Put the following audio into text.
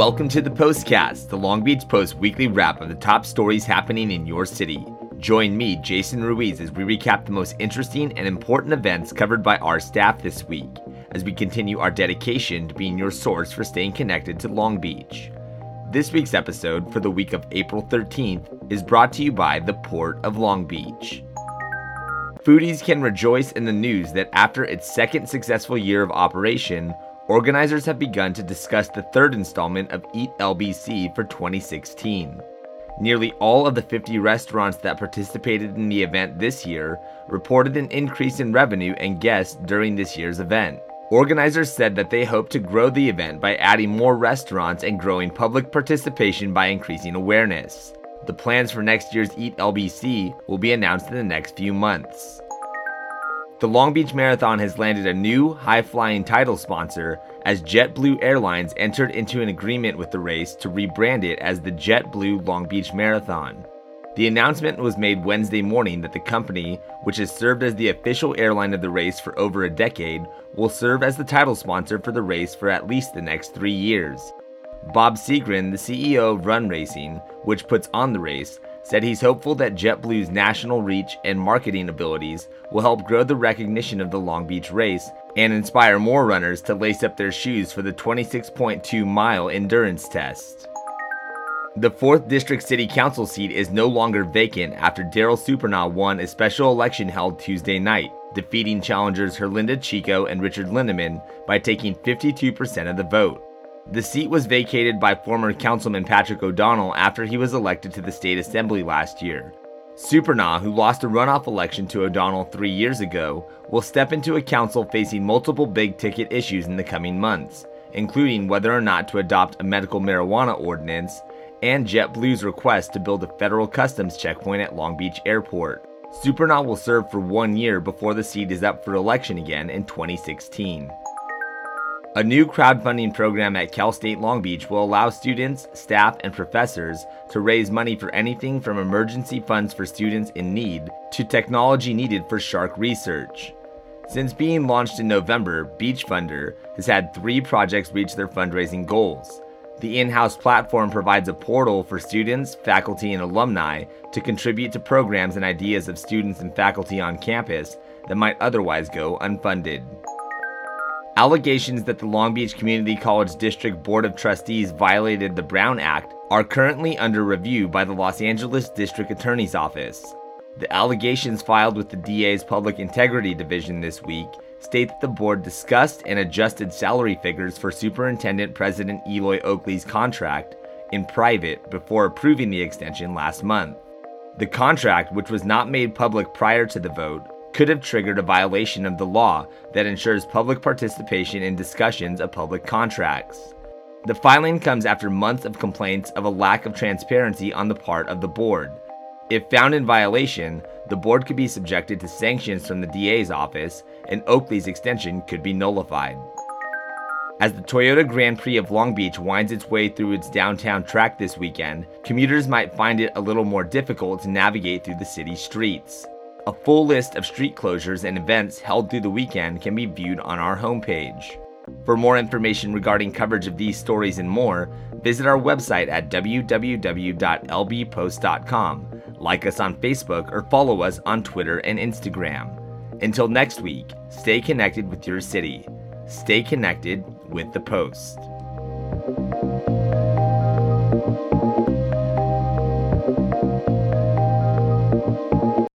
welcome to the Postcast, the Long Beach Post weekly wrap of the top stories happening in your city. Join me, Jason Ruiz, as we recap the most interesting and important events covered by our staff this week, as we continue our dedication to being your source for staying connected to Long Beach. This week's episode, for the week of April 13th, is brought to you by the Port of Long Beach. Foodies can rejoice in the news that after its second successful year of operation, organizers have begun to discuss the third installment of Eat LBC for 2016. Nearly all of the 50 restaurants that participated in the event this year reported an increase in revenue and guests during this year's event. Organizers said that they hope to grow the event by adding more restaurants and growing public participation by increasing awareness. The plans for next year's Eat LBC will be announced in the next few months. The Long Beach Marathon has landed a new high flying title sponsor as JetBlue Airlines entered into an agreement with the race to rebrand it as the JetBlue Long Beach Marathon. The announcement was made Wednesday morning that the company, which has served as the official airline of the race for over a decade, will serve as the title sponsor for the race for at least the next three years. Bob Seagren, the CEO of Run Racing, which puts on the race, said he's hopeful that JetBlue's national reach and marketing abilities will help grow the recognition of the Long Beach race and inspire more runners to lace up their shoes for the 26.2 mile endurance test. The 4th District City Council seat is no longer vacant after Darryl Supernaw won a special election held Tuesday night, defeating challengers Herlinda Chico and Richard Lindeman by taking 52% of the vote. The seat was vacated by former Councilman Patrick O'Donnell after he was elected to the state assembly last year. Supernaw, who lost a runoff election to O'Donnell three years ago, will step into a council facing multiple big ticket issues in the coming months, including whether or not to adopt a medical marijuana ordinance and JetBlue's request to build a federal customs checkpoint at Long Beach Airport. Supernaw will serve for one year before the seat is up for election again in 2016. A new crowdfunding program at Cal State Long Beach will allow students, staff, and professors to raise money for anything from emergency funds for students in need to technology needed for shark research. Since being launched in November, Beach Funder has had three projects reach their fundraising goals. The in house platform provides a portal for students, faculty, and alumni to contribute to programs and ideas of students and faculty on campus that might otherwise go unfunded. Allegations that the Long Beach Community College District Board of Trustees violated the Brown Act are currently under review by the Los Angeles District Attorney's Office. The allegations filed with the DA's Public Integrity Division this week state that the board discussed and adjusted salary figures for Superintendent President Eloy Oakley's contract in private before approving the extension last month. The contract, which was not made public prior to the vote, could have triggered a violation of the law that ensures public participation in discussions of public contracts. The filing comes after months of complaints of a lack of transparency on the part of the board. If found in violation, the board could be subjected to sanctions from the DA's office, and Oakley's extension could be nullified. As the Toyota Grand Prix of Long Beach winds its way through its downtown track this weekend, commuters might find it a little more difficult to navigate through the city streets. A full list of street closures and events held through the weekend can be viewed on our homepage. For more information regarding coverage of these stories and more, visit our website at www.lbpost.com, like us on Facebook, or follow us on Twitter and Instagram. Until next week, stay connected with your city. Stay connected with the Post.